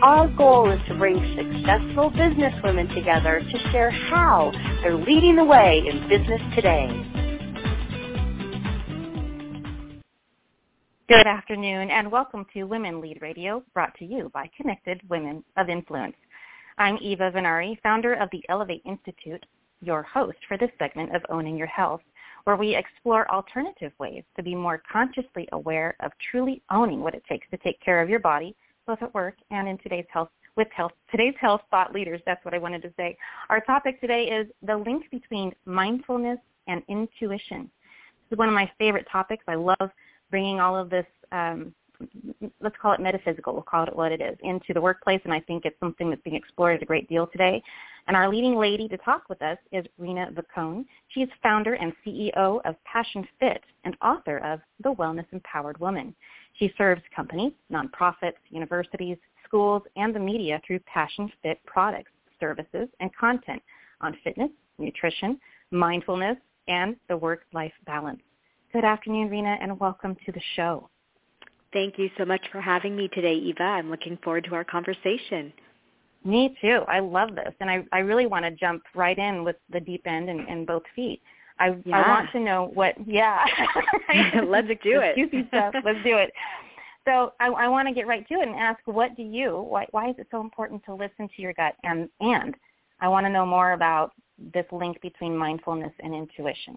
Our goal is to bring successful businesswomen together to share how they're leading the way in business today. Good afternoon and welcome to Women Lead Radio brought to you by Connected Women of Influence. I'm Eva Vennari, founder of the Elevate Institute, your host for this segment of Owning Your Health, where we explore alternative ways to be more consciously aware of truly owning what it takes to take care of your body both at work and in today's health with health today's health thought leaders. That's what I wanted to say. Our topic today is the link between mindfulness and intuition. This is one of my favorite topics. I love bringing all of this. Um, let's call it metaphysical. We'll call it what it is into the workplace, and I think it's something that's being explored a great deal today. And our leading lady to talk with us is Reena Vokoun. She is founder and CEO of Passion Fit and author of The Wellness Empowered Woman. She serves companies, nonprofits, universities, schools, and the media through Passion Fit products, services, and content on fitness, nutrition, mindfulness, and the work-life balance. Good afternoon, Reena, and welcome to the show. Thank you so much for having me today, Eva. I'm looking forward to our conversation. Me too. I love this, and I, I really want to jump right in with the deep end and, and both feet. I yeah. I want to know what. Yeah, let's do it. Juicy stuff. Let's do it. So I, I want to get right to it and ask, what do you? Why why is it so important to listen to your gut? And and I want to know more about this link between mindfulness and intuition.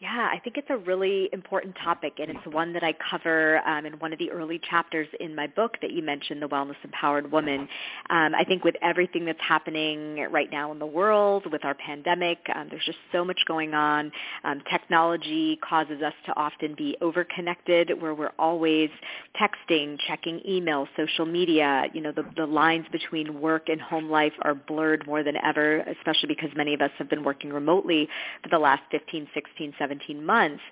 Yeah, I think it's a really important topic, and it's one that I cover um, in one of the early chapters in my book that you mentioned, The Wellness Empowered Woman. Um, I think with everything that's happening right now in the world, with our pandemic, um, there's just so much going on. Um, technology causes us to often be overconnected, where we're always texting, checking email, social media. You know, the, the lines between work and home life are blurred more than ever, especially because many of us have been working remotely for the last 15, 16, 17 17 months.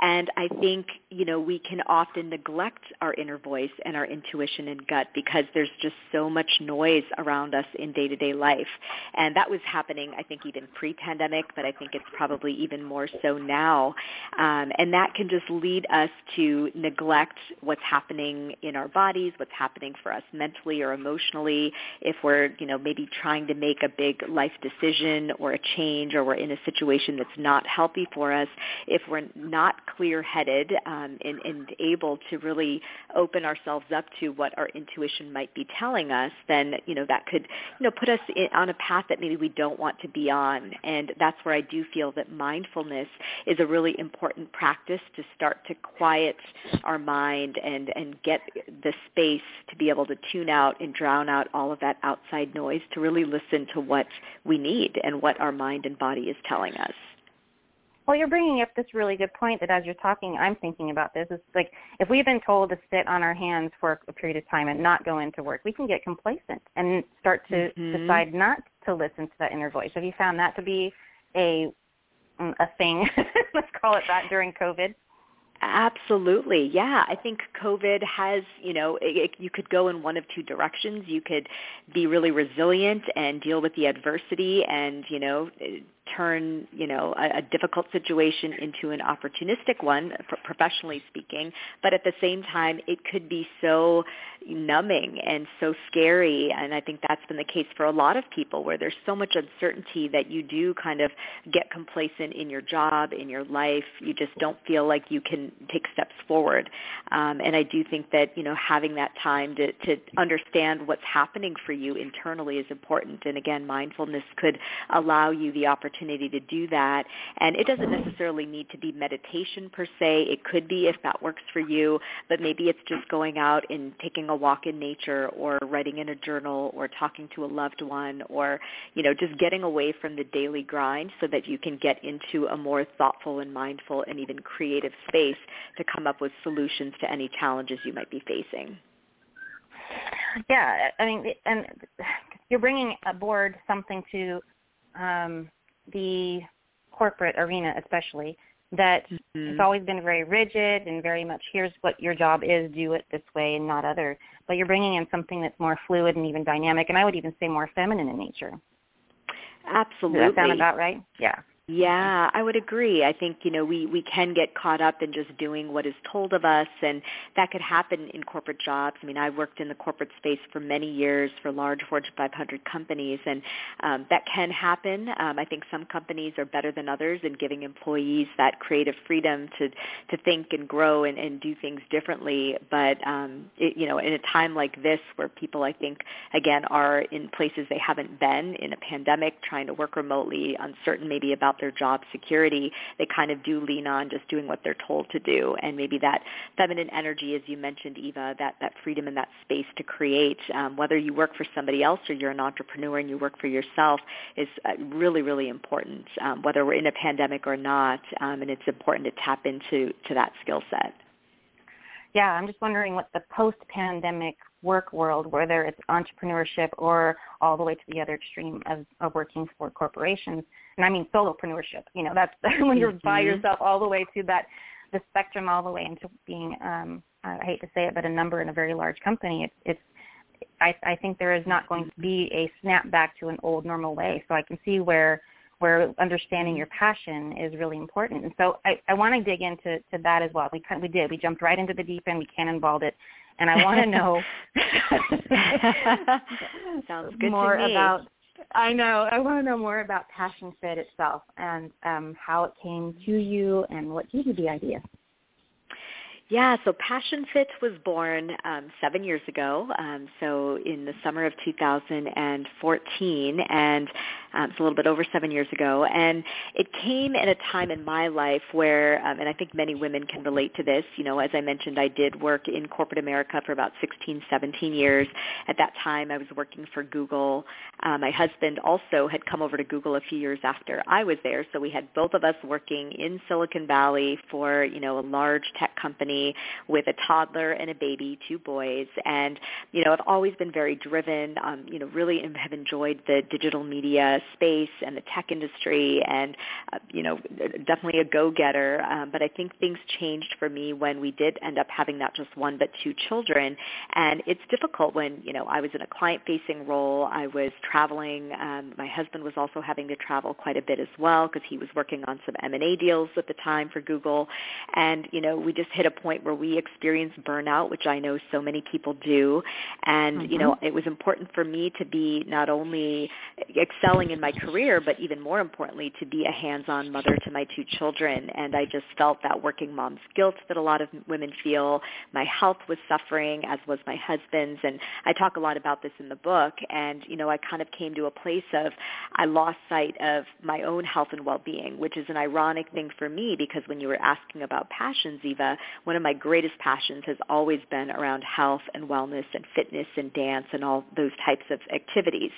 And I think, you know, we can often neglect our inner voice and our intuition and gut because there's just so much noise around us in day-to-day life. And that was happening, I think, even pre-pandemic, but I think it's probably even more so now. Um, and that can just lead us to neglect what's happening in our bodies, what's happening for us mentally or emotionally, if we're, you know, maybe trying to make a big life decision or a change or we're in a situation that's not healthy for us if we're not clear-headed um, and, and able to really open ourselves up to what our intuition might be telling us, then you know that could you know put us in, on a path that maybe we don't want to be on. And that's where I do feel that mindfulness is a really important practice to start to quiet our mind and and get the space to be able to tune out and drown out all of that outside noise to really listen to what we need and what our mind and body is telling us. Well, you're bringing up this really good point that as you're talking, I'm thinking about this. It's like if we've been told to sit on our hands for a period of time and not go into work, we can get complacent and start to mm-hmm. decide not to listen to that inner voice. Have you found that to be a a thing? Let's call it that during COVID. Absolutely. Yeah. I think COVID has, you know, it, it, you could go in one of two directions. You could be really resilient and deal with the adversity and, you know, turn, you know, a, a difficult situation into an opportunistic one, professionally speaking. But at the same time, it could be so numbing and so scary. And I think that's been the case for a lot of people where there's so much uncertainty that you do kind of get complacent in your job, in your life. You just don't feel like you can take steps forward. Um, and I do think that, you know, having that time to, to understand what's happening for you internally is important. And again, mindfulness could allow you the opportunity opportunity to do that. And it doesn't necessarily need to be meditation per se. It could be if that works for you, but maybe it's just going out and taking a walk in nature or writing in a journal or talking to a loved one or, you know, just getting away from the daily grind so that you can get into a more thoughtful and mindful and even creative space to come up with solutions to any challenges you might be facing. Yeah, I mean, and you're bringing aboard something to um, the corporate arena, especially that mm-hmm. it's always been very rigid and very much here's what your job is, do it this way and not other. But you're bringing in something that's more fluid and even dynamic, and I would even say more feminine in nature. Absolutely. Does that sound about right? Yeah. Yeah, I would agree. I think, you know, we, we can get caught up in just doing what is told of us and that could happen in corporate jobs. I mean, I worked in the corporate space for many years for large Fortune 500 companies and um, that can happen. Um, I think some companies are better than others in giving employees that creative freedom to, to think and grow and, and do things differently. But, um, it, you know, in a time like this where people, I think, again, are in places they haven't been in a pandemic, trying to work remotely, uncertain maybe about their job security, they kind of do lean on just doing what they're told to do. And maybe that feminine energy, as you mentioned, Eva, that, that freedom and that space to create, um, whether you work for somebody else or you're an entrepreneur and you work for yourself, is uh, really, really important, um, whether we're in a pandemic or not. Um, and it's important to tap into to that skill set. Yeah, I'm just wondering what the post-pandemic work world, whether it's entrepreneurship or all the way to the other extreme of, of working for corporations, and I mean solopreneurship. You know, that's when you're mm-hmm. by yourself all the way to that the spectrum all the way into being um I hate to say it, but a number in a very large company. It's it's I, I think there is not going to be a snap back to an old normal way. So I can see where where understanding your passion is really important. And so I, I want to dig into to that as well. We kind, we did. We jumped right into the deep end. We cannonballed it, and I want to know Sounds good more to me. about I know. I want to know more about Passion Fit itself and um, how it came to you and what gave you the idea. Yeah, so Passion Fit was born um, seven years ago, um, so in the summer of 2014, and um, it's a little bit over seven years ago. And it came at a time in my life where, um, and I think many women can relate to this. You know, as I mentioned, I did work in corporate America for about 16, 17 years. At that time, I was working for Google. Uh, my husband also had come over to Google a few years after I was there, so we had both of us working in Silicon Valley for you know a large tech company with a toddler and a baby, two boys. And, you know, I've always been very driven, um, you know, really have enjoyed the digital media space and the tech industry and, uh, you know, definitely a go-getter. Um, but I think things changed for me when we did end up having not just one but two children. And it's difficult when, you know, I was in a client-facing role. I was traveling. Um, my husband was also having to travel quite a bit as well because he was working on some M&A deals at the time for Google. And, you know, we just hit a point where we experience burnout, which I know so many people do. And, mm-hmm. you know, it was important for me to be not only excelling in my career, but even more importantly, to be a hands-on mother to my two children. And I just felt that working mom's guilt that a lot of women feel. My health was suffering, as was my husband's. And I talk a lot about this in the book. And, you know, I kind of came to a place of I lost sight of my own health and well-being, which is an ironic thing for me because when you were asking about passions, Eva, one of my greatest passions has always been around health and wellness and fitness and dance and all those types of activities.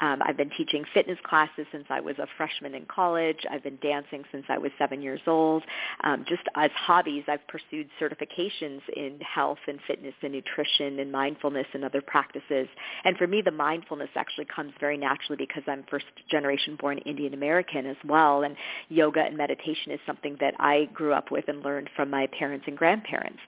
Um, I've been teaching fitness classes since I was a freshman in college. I've been dancing since I was seven years old. Um, just as hobbies, I've pursued certifications in health and fitness and nutrition and mindfulness and other practices. And for me, the mindfulness actually comes very naturally because I'm first generation born Indian American as well. And yoga and meditation is something that I grew up with and learned from my parents and grandparents.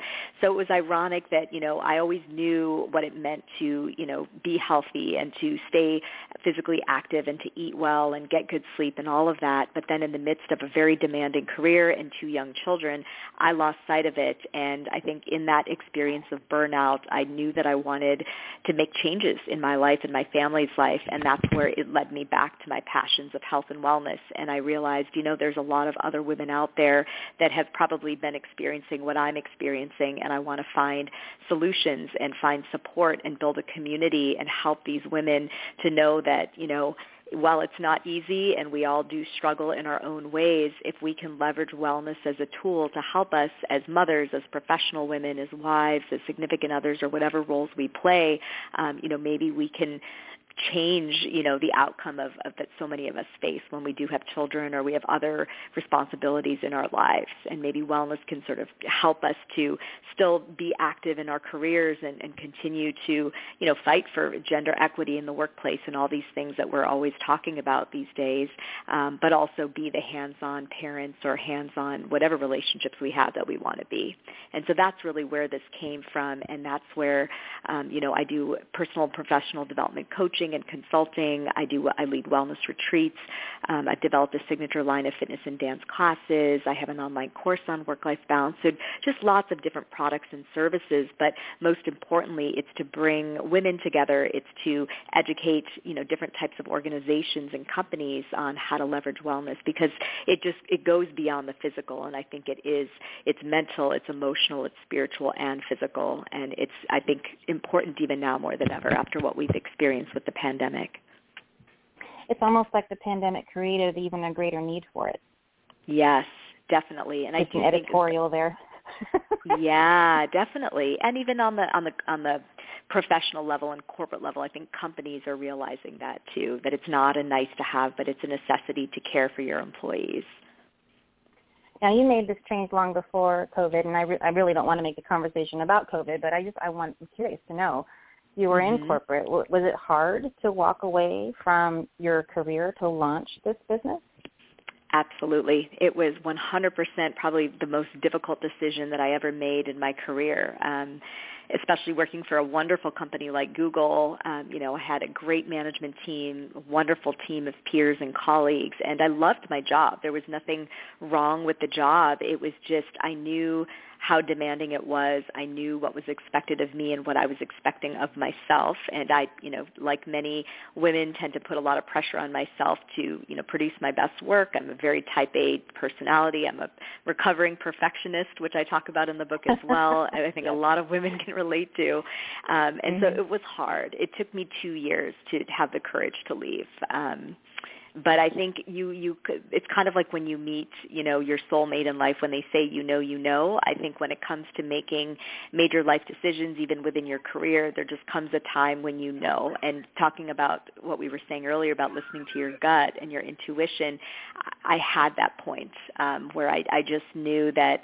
So it was ironic that, you know, I always knew what it meant to, you know, be healthy and to stay physically active and to eat well and get good sleep and all of that. But then in the midst of a very demanding career and two young children, I lost sight of it. And I think in that experience of burnout, I knew that I wanted to make changes in my life and my family's life. And that's where it led me back to my passions of health and wellness. And I realized, you know, there's a lot of other women out there that have probably been experiencing what I'm experiencing and I want to find solutions and find support and build a community and help these women to know that, you know, while it's not easy and we all do struggle in our own ways, if we can leverage wellness as a tool to help us as mothers, as professional women, as wives, as significant others, or whatever roles we play, um, you know, maybe we can change, you know, the outcome of, of that so many of us face when we do have children or we have other responsibilities in our lives. And maybe wellness can sort of help us to still be active in our careers and, and continue to, you know, fight for gender equity in the workplace and all these things that we're always talking about these days, um, but also be the hands-on parents or hands-on whatever relationships we have that we want to be. And so that's really where this came from, and that's where, um, you know, I do personal and professional development coaching and consulting. I do I lead wellness retreats. Um, I've developed a signature line of fitness and dance classes. I have an online course on work-life balance. So just lots of different products and services. But most importantly, it's to bring women together. It's to educate, you know, different types of organizations and companies on how to leverage wellness because it just it goes beyond the physical. And I think it is it's mental, it's emotional, it's spiritual and physical. And it's I think important even now more than ever after what we've experienced with the pandemic. It's almost like the pandemic created even a greater need for it. Yes, definitely. And it's I an editorial there. yeah, definitely. And even on the on the on the professional level and corporate level, I think companies are realizing that too, that it's not a nice to have, but it's a necessity to care for your employees. Now you made this change long before COVID, and I, re- I really don't want to make the conversation about COVID, but I just I want I'm curious to know. You were mm-hmm. in corporate. Was it hard to walk away from your career to launch this business? Absolutely. It was 100% probably the most difficult decision that I ever made in my career. Um, especially working for a wonderful company like Google. Um, you know, I had a great management team, a wonderful team of peers and colleagues, and I loved my job. There was nothing wrong with the job. It was just I knew how demanding it was. I knew what was expected of me and what I was expecting of myself. And I, you know, like many women tend to put a lot of pressure on myself to, you know, produce my best work. I'm a very type A personality. I'm a recovering perfectionist, which I talk about in the book as well. I think a lot of women can relate to. Um, and mm-hmm. so it was hard. It took me two years to have the courage to leave. Um, but I think you you could, it's kind of like when you meet you know your soulmate in life when they say you know you know. I think when it comes to making major life decisions, even within your career, there just comes a time when you know. And talking about what we were saying earlier about listening to your gut and your intuition, I had that point um, where I I just knew that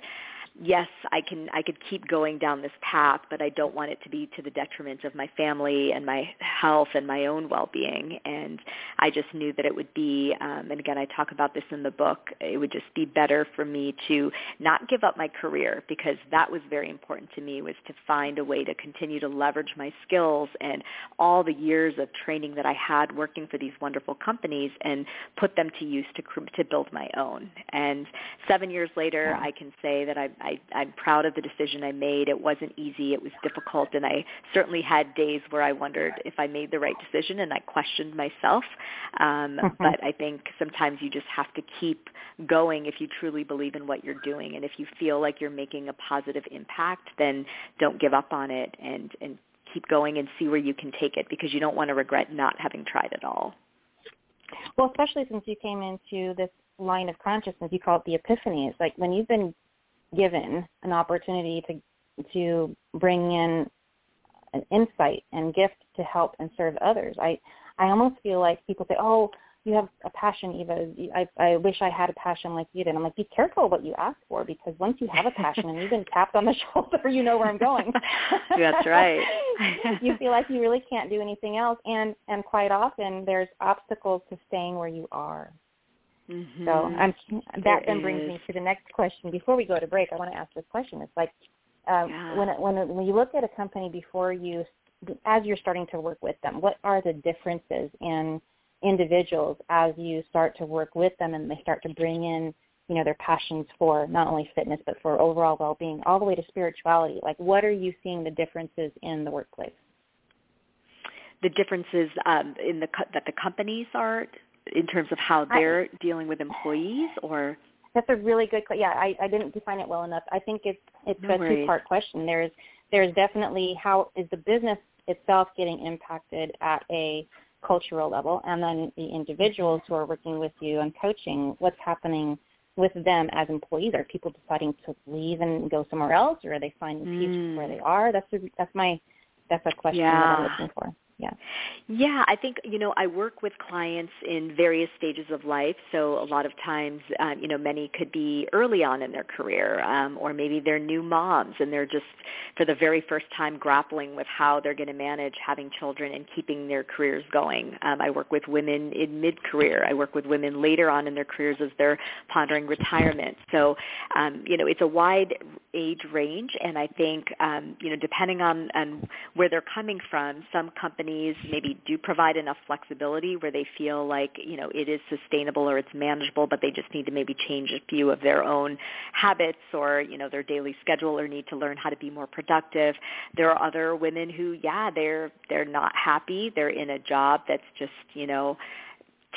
yes, I can I could keep going down this path, but I don't want it to be to the detriment of my family and my health and my own well-being. And I just knew that it would be, um, and again, I talk about this in the book. It would just be better for me to not give up my career because that was very important to me was to find a way to continue to leverage my skills and all the years of training that I had working for these wonderful companies and put them to use to to build my own. And seven years later, I can say that I I, I'm proud of the decision I made. It wasn't easy. It was difficult, and I certainly had days where I wondered if I made the right decision, and I questioned myself. Um, mm-hmm. But I think sometimes you just have to keep going if you truly believe in what you're doing, and if you feel like you're making a positive impact, then don't give up on it, and and keep going and see where you can take it because you don't want to regret not having tried it all. Well, especially since you came into this line of consciousness, you call it the epiphany. It's like when you've been given an opportunity to to bring in an insight and gift to help and serve others. I I almost feel like people say, "Oh, you have a passion, Eva. I I wish I had a passion like you did." I'm like, "Be careful what you ask for because once you have a passion and you've been tapped on the shoulder, you know where I'm going." That's right. you feel like you really can't do anything else, and and quite often there's obstacles to staying where you are. Mm-hmm. So I'm, that then brings me to the next question. Before we go to break, I want to ask this question. It's like uh, yeah. when when when you look at a company before you, as you're starting to work with them, what are the differences in individuals as you start to work with them and they start to bring in you know their passions for not only fitness but for overall well-being all the way to spirituality like what are you seeing the differences in the workplace the differences um, in the that the companies are in terms of how they're I, dealing with employees or? That's a really good question. yeah I, I didn't define it well enough. I think it's it's no a two part question. There's there's definitely how is the business itself getting impacted at a cultural level? And then the individuals who are working with you and coaching what's happening with them as employees? Are people deciding to leave and go somewhere else or are they finding mm. peace where they are? That's a, that's my that's a question yeah. that i'm looking for Yeah. Yeah, I think, you know, I work with clients in various stages of life. So a lot of times, um, you know, many could be early on in their career um, or maybe they're new moms and they're just for the very first time grappling with how they're going to manage having children and keeping their careers going. Um, I work with women in mid-career. I work with women later on in their careers as they're pondering retirement. So, um, you know, it's a wide age range and I think, um, you know, depending on, on where they're coming from, some companies maybe do provide enough flexibility where they feel like, you know, it is sustainable or it's manageable, but they just need to maybe change a few of their own habits or, you know, their daily schedule or need to learn how to be more productive. There are other women who, yeah, they're they're not happy. They're in a job that's just, you know,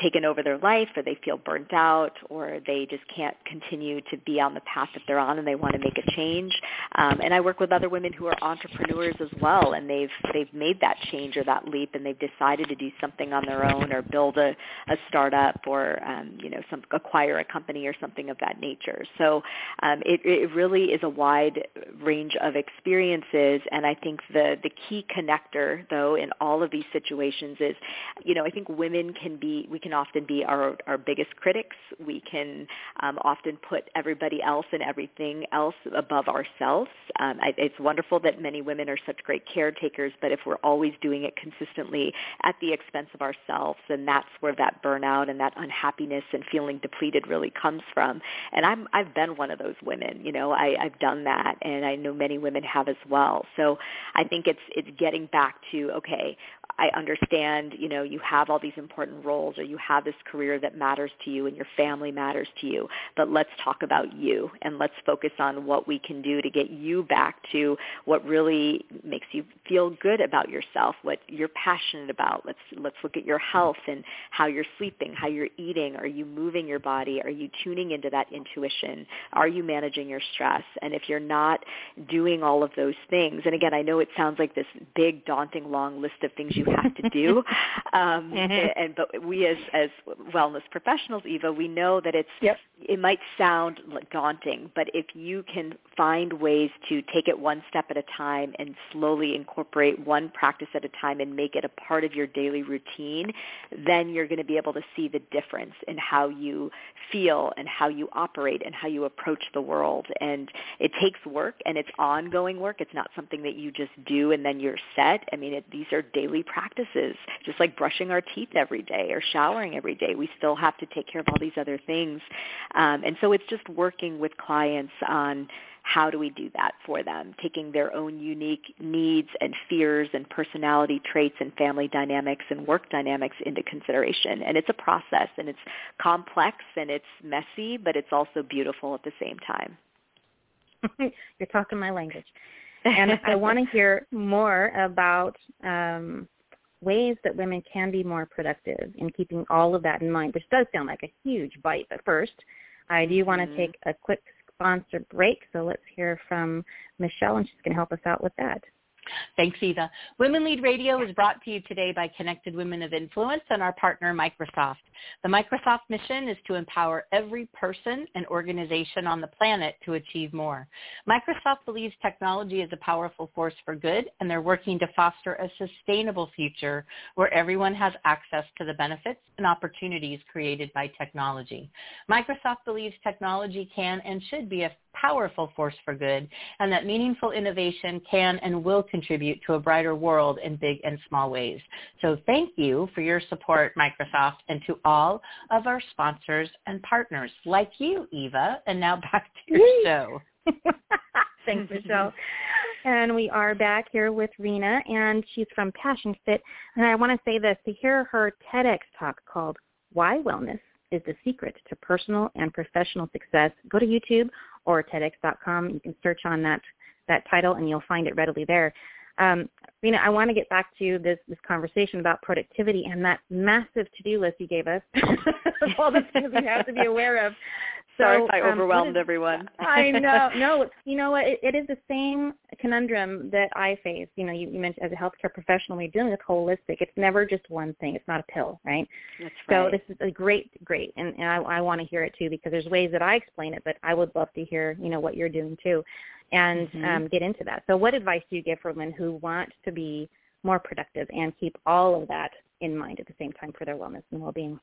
taken over their life or they feel burnt out or they just can't continue to be on the path that they're on and they want to make a change. Um, and I work with other women who are entrepreneurs as well and they've they've made that change or that leap and they've decided to do something on their own or build a, a startup or um, you know some acquire a company or something of that nature. So um, it, it really is a wide range of experiences and I think the the key connector though in all of these situations is you know I think women can be we can can often be our, our biggest critics. We can um, often put everybody else and everything else above ourselves. Um, I, it's wonderful that many women are such great caretakers, but if we're always doing it consistently at the expense of ourselves, then that's where that burnout and that unhappiness and feeling depleted really comes from. And I'm, I've been one of those women. You know, I, I've done that, and I know many women have as well. So I think it's it's getting back to okay, I understand, you know, you have all these important roles or you have this career that matters to you and your family matters to you, but let's talk about you and let's focus on what we can do to get you back to what really makes you feel good about yourself, what you're passionate about. Let's let's look at your health and how you're sleeping, how you're eating, are you moving your body, are you tuning into that intuition? Are you managing your stress? And if you're not doing all of those things, and again, I know it sounds like this big daunting long list of things you have to do. Um, mm-hmm. and, but we as as wellness professionals, Eva, we know that it's yep. it might sound daunting, but if you can find ways to take it one step at a time and slowly incorporate one practice at a time and make it a part of your daily routine, then you're going to be able to see the difference in how you feel and how you operate and how you approach the world. And it takes work and it's ongoing work. It's not something that you just do and then you're set. I mean, it, these are daily practices, just like brushing our teeth every day or showering every day. We still have to take care of all these other things. Um, and so it's just working with clients on how do we do that for them, taking their own unique needs and fears and personality traits and family dynamics and work dynamics into consideration. And it's a process and it's complex and it's messy, but it's also beautiful at the same time. You're talking my language. And I want to hear more about um, ways that women can be more productive in keeping all of that in mind, which does sound like a huge bite. But first, I do want to mm-hmm. take a quick sponsor break, so let's hear from Michelle, and she's going to help us out with that. Thanks, Eva. Women Lead Radio is brought to you today by Connected Women of Influence and our partner, Microsoft. The Microsoft mission is to empower every person and organization on the planet to achieve more. Microsoft believes technology is a powerful force for good, and they're working to foster a sustainable future where everyone has access to the benefits and opportunities created by technology. Microsoft believes technology can and should be a powerful force for good, and that meaningful innovation can and will contribute to a brighter world in big and small ways. So thank you for your support, Microsoft, and to all of our sponsors and partners like you, Eva. And now back to your show. Thanks, Michelle. and we are back here with Reena, and she's from Passion Fit. And I want to say this, to hear her TEDx talk called Why Wellness is the Secret to Personal and Professional Success, go to YouTube or TEDx.com. You can search on that, that title and you'll find it readily there. Um, Reena, I want to get back to this, this conversation about productivity and that massive to-do list you gave us all the things we have to be aware of. So, Sorry if I um, overwhelmed is, everyone. I know. No, you know what? It, it is the same conundrum that I face. You know, you, you mentioned as a healthcare professional, we're dealing with holistic. It's never just one thing. It's not a pill, right? That's right. So this is a great, great, and, and I, I want to hear it too because there's ways that I explain it, but I would love to hear, you know, what you're doing too, and mm-hmm. um, get into that. So, what advice do you give for women who want to be more productive and keep all of that in mind at the same time for their wellness and well-being.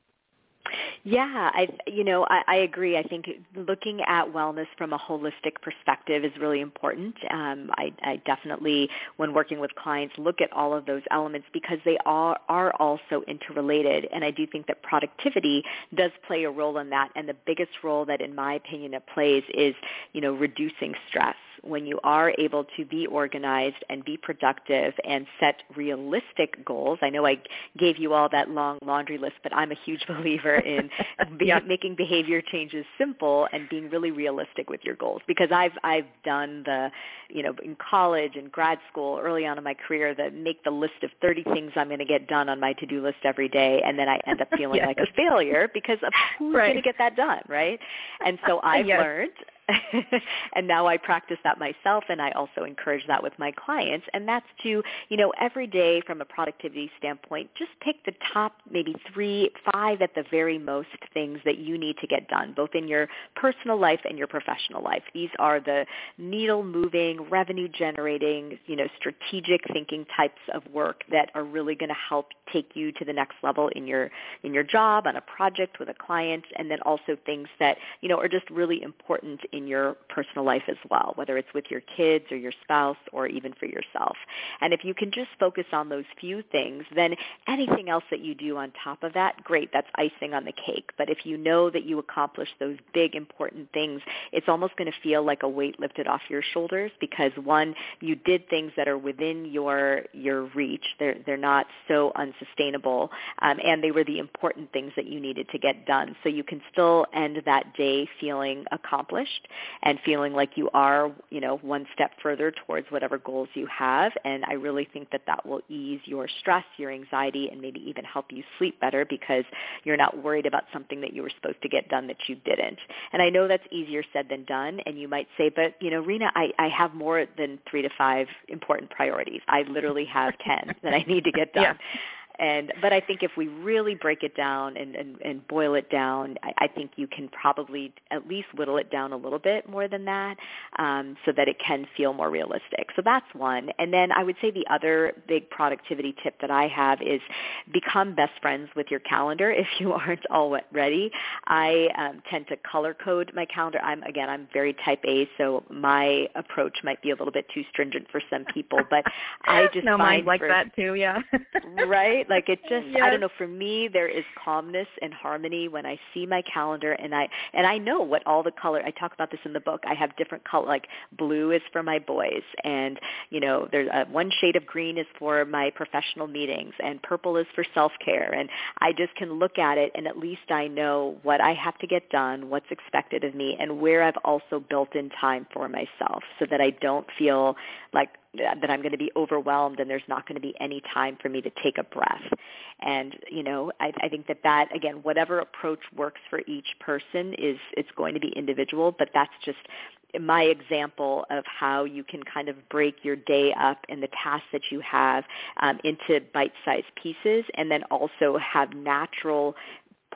Yeah, I you know I, I agree. I think looking at wellness from a holistic perspective is really important. Um, I, I definitely, when working with clients, look at all of those elements because they are are also interrelated. And I do think that productivity does play a role in that. And the biggest role that, in my opinion, it plays is you know reducing stress when you are able to be organized and be productive and set realistic goals. I know I gave you all that long laundry list, but I'm a huge believer in be- making behavior changes simple and being really realistic with your goals because I've I've done the, you know, in college and grad school early on in my career that make the list of 30 things I'm going to get done on my to-do list every day and then I end up feeling yes. like a failure because of who's right. going to get that done, right? And so I've yes. learned and now I practice that myself and I also encourage that with my clients and that's to, you know, every day from a productivity standpoint, just pick the top maybe 3, 5 at the very most things that you need to get done both in your personal life and your professional life. These are the needle moving, revenue generating, you know, strategic thinking types of work that are really going to help take you to the next level in your in your job, on a project with a client and then also things that, you know, are just really important your personal life as well, whether it's with your kids or your spouse or even for yourself. And if you can just focus on those few things, then anything else that you do on top of that, great, that's icing on the cake. But if you know that you accomplished those big important things, it's almost going to feel like a weight lifted off your shoulders because one, you did things that are within your your reach. They're they're not so unsustainable, um, and they were the important things that you needed to get done. So you can still end that day feeling accomplished and feeling like you are, you know, one step further towards whatever goals you have. And I really think that that will ease your stress, your anxiety, and maybe even help you sleep better because you're not worried about something that you were supposed to get done that you didn't. And I know that's easier said than done. And you might say, but, you know, Reena, I, I have more than three to five important priorities. I literally have 10 that I need to get done. Yeah and but I think if we really break it down and and, and boil it down, I, I think you can probably at least whittle it down a little bit more than that, um, so that it can feel more realistic. So that's one. And then I would say the other big productivity tip that I have is become best friends with your calendar if you aren't already. I um, tend to color code my calendar. I'm again I'm very type A, so my approach might be a little bit too stringent for some people, but I just no, find like for, that too. Yeah, right. Like it just yes. I don't know, for me there is calmness and harmony when I see my calendar and I and I know what all the color I talk about this in the book. I have different color like blue is for my boys and you know there's a, one shade of green is for my professional meetings and purple is for self-care and I just can look at it and at least I know what I have to get done, what's expected of me and where I've also built in time for myself so that I don't feel like that I'm going to be overwhelmed and there's not going to be any time for me to take a breath. And you know, I, I think that that again, whatever approach works for each person is it's going to be individual, but that's just my example of how you can kind of break your day up and the tasks that you have um, into bite-sized pieces and then also have natural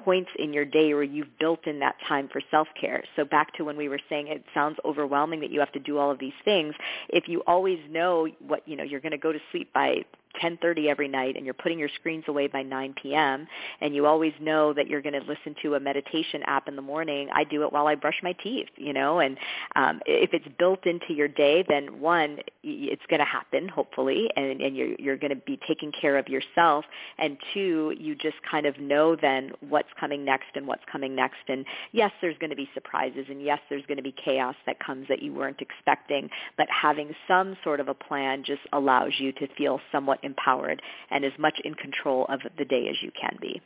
points in your day where you've built in that time for self-care. So back to when we were saying it sounds overwhelming that you have to do all of these things. If you always know what, you know, you're going to go to sleep by 10:30 every night and you're putting your screens away by 9 p.m. and you always know that you're going to listen to a meditation app in the morning, I do it while I brush my teeth, you know, and um, if it's built into your day, then one, it's going to happen hopefully, and, and you're you're going to be taking care of yourself, and two, you just kind of know then what's coming next and what's coming next, and yes, there's going to be surprises, and yes, there's going to be chaos that comes that you weren't expecting, but having some sort of a plan just allows you to feel somewhat empowered and as much in control of the day as you can be.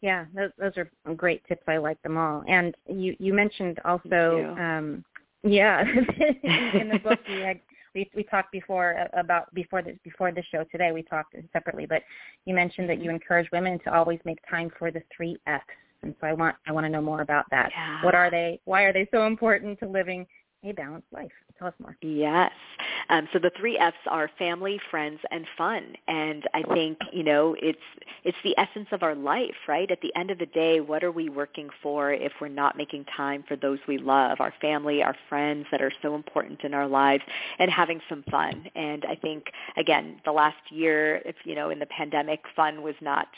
Yeah, those, those are great tips. I like them all. And you you mentioned also, um, yeah, in the book we had we we talked before about before the before the show today. We talked separately, but you mentioned that you encourage women to always make time for the three F's. And so I want I want to know more about that. Yeah. What are they? Why are they so important to living a balanced life. Tell us more. Yes. Um, so the three F's are family, friends, and fun. And I think you know it's it's the essence of our life, right? At the end of the day, what are we working for if we're not making time for those we love, our family, our friends that are so important in our lives, and having some fun? And I think again, the last year, if you know, in the pandemic, fun was not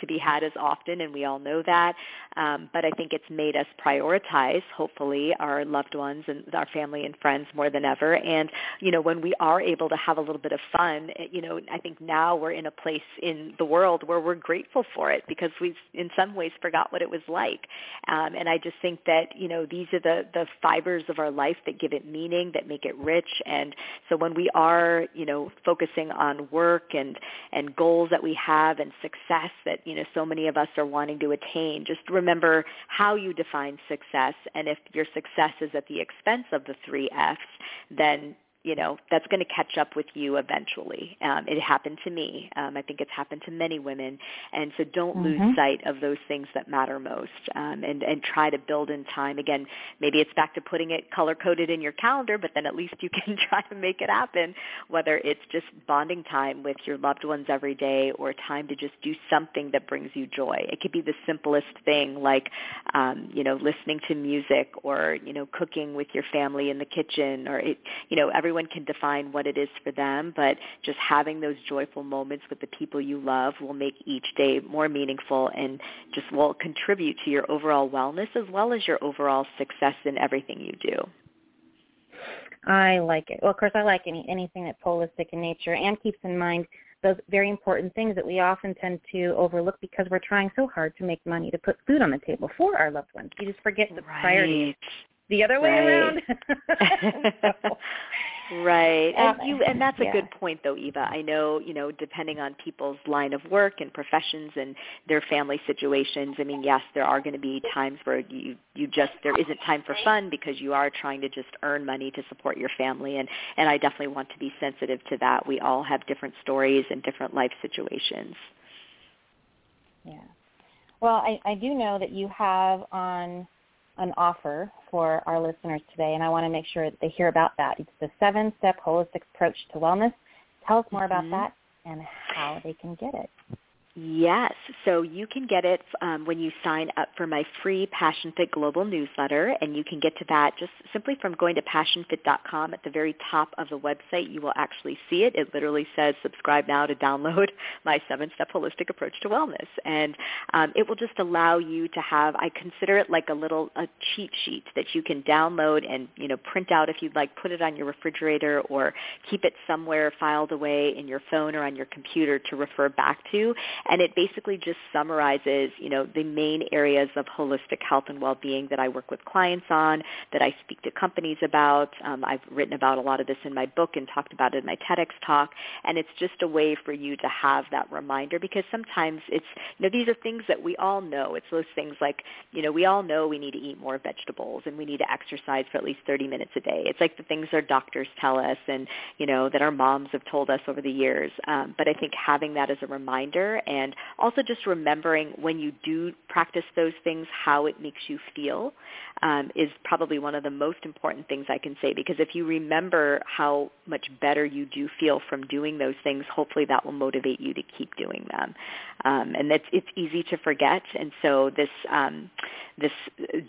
to be had as often, and we all know that. Um, but I think it's made us prioritize, hopefully, our loved ones and our family and friends more than ever. And you know, when we are able to have a little bit of fun, eh, you know, I think now we're in a place in the world where we're grateful for it because we've, in some ways, forgot what it was like. Um, and I just think that you know these are the the fibers of our life that give it meaning, that make it rich. And so when we are, you know, focusing on work and and goals that we have and success that you know so many of us are wanting to attain, just remember how you define success. And if your success is at the expense of the three F's, then you know that's going to catch up with you eventually. Um, it happened to me. Um, I think it's happened to many women, and so don't mm-hmm. lose sight of those things that matter most, um, and and try to build in time. Again, maybe it's back to putting it color coded in your calendar, but then at least you can try to make it happen. Whether it's just bonding time with your loved ones every day, or time to just do something that brings you joy. It could be the simplest thing, like um, you know listening to music, or you know cooking with your family in the kitchen, or it, you know everyone everyone can define what it is for them, but just having those joyful moments with the people you love will make each day more meaningful and just will contribute to your overall wellness as well as your overall success in everything you do. I like it. Well, of course, I like any anything that's holistic in nature and keeps in mind those very important things that we often tend to overlook because we're trying so hard to make money to put food on the table for our loved ones. You just forget the right. priority the other way right. around. so, Right. And um, you and that's a yeah. good point though, Eva. I know, you know, depending on people's line of work and professions and their family situations, I mean, yes, there are going to be times where you you just there isn't time for fun because you are trying to just earn money to support your family and and I definitely want to be sensitive to that. We all have different stories and different life situations. Yeah. Well, I, I do know that you have on an offer for our listeners today, and I want to make sure that they hear about that. It's the seven-step holistic approach to wellness. Tell us more mm-hmm. about that and how they can get it. Yes. So you can get it um, when you sign up for my free Passion Fit Global newsletter, and you can get to that just simply from going to passionfit.com. At the very top of the website, you will actually see it. It literally says subscribe now to download my seven-step holistic approach to wellness, and um, it will just allow you to have. I consider it like a little a cheat sheet that you can download and you know print out if you'd like. Put it on your refrigerator or keep it somewhere filed away in your phone or on your computer to refer back to and it basically just summarizes, you know, the main areas of holistic health and well-being that I work with clients on, that I speak to companies about. Um, I've written about a lot of this in my book and talked about it in my TEDx talk, and it's just a way for you to have that reminder because sometimes it's, you know, these are things that we all know. It's those things like, you know, we all know we need to eat more vegetables and we need to exercise for at least 30 minutes a day. It's like the things our doctors tell us and, you know, that our moms have told us over the years. Um, but I think having that as a reminder and and also just remembering when you do practice those things how it makes you feel um, is probably one of the most important things I can say because if you remember how much better you do feel from doing those things, hopefully that will motivate you to keep doing them. Um, and it's easy to forget, and so this um, this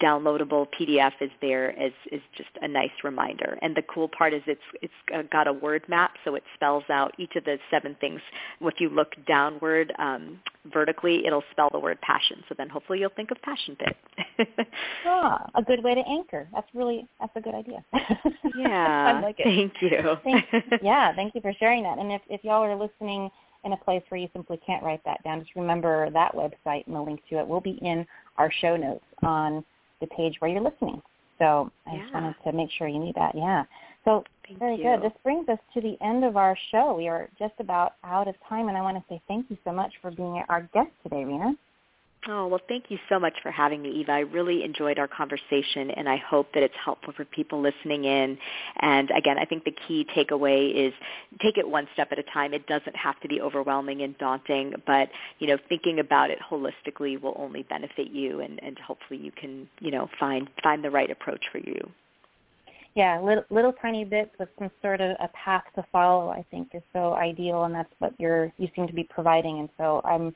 downloadable PDF is there as is just a nice reminder. And the cool part is it's it's got a word map, so it spells out each of the seven things. If you look downward um, vertically, it'll spell the word passion. So then hopefully you'll think of Passion Fit. ah, a good way to anchor. That's really that's a good idea. yeah. I like it. Thank you. Thank, yeah, thank you for sharing that. And if if y'all are listening in a place where you simply can't write that down, just remember that website and the link to it will be in our show notes on the page where you're listening. So I yeah. just wanted to make sure you knew that. Yeah. So thank very you. good. This brings us to the end of our show. We are just about out of time, and I want to say thank you so much for being our guest today, Reena. Oh, well, thank you so much for having me, Eva. I really enjoyed our conversation, and I hope that it's helpful for people listening in. And again, I think the key takeaway is take it one step at a time. It doesn't have to be overwhelming and daunting, but, you know, thinking about it holistically will only benefit you, and, and hopefully you can, you know, find, find the right approach for you. Yeah, little, little tiny bits with some sort of a path to follow, I think, is so ideal, and that's what you're you seem to be providing. And so I'm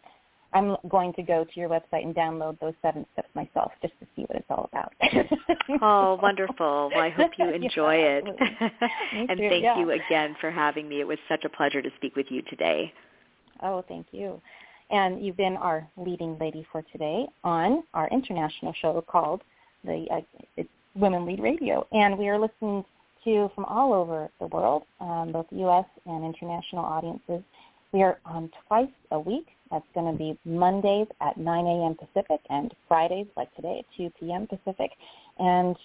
I'm going to go to your website and download those seven steps myself just to see what it's all about. oh, wonderful. Well, I hope you enjoy yeah, it. and too, thank yeah. you again for having me. It was such a pleasure to speak with you today. Oh, thank you. And you've been our leading lady for today on our international show called the uh, Women Lead Radio. And we are listened to from all over the world, um, both U.S. and international audiences. We are on twice a week that's going to be Mondays at 9 a.m. Pacific and Fridays, like today, at 2 p.m. Pacific. And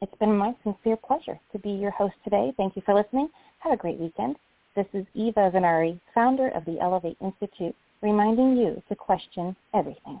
it's been my sincere pleasure to be your host today. Thank you for listening. Have a great weekend. This is Eva Vennari, founder of the Elevate Institute, reminding you to question everything.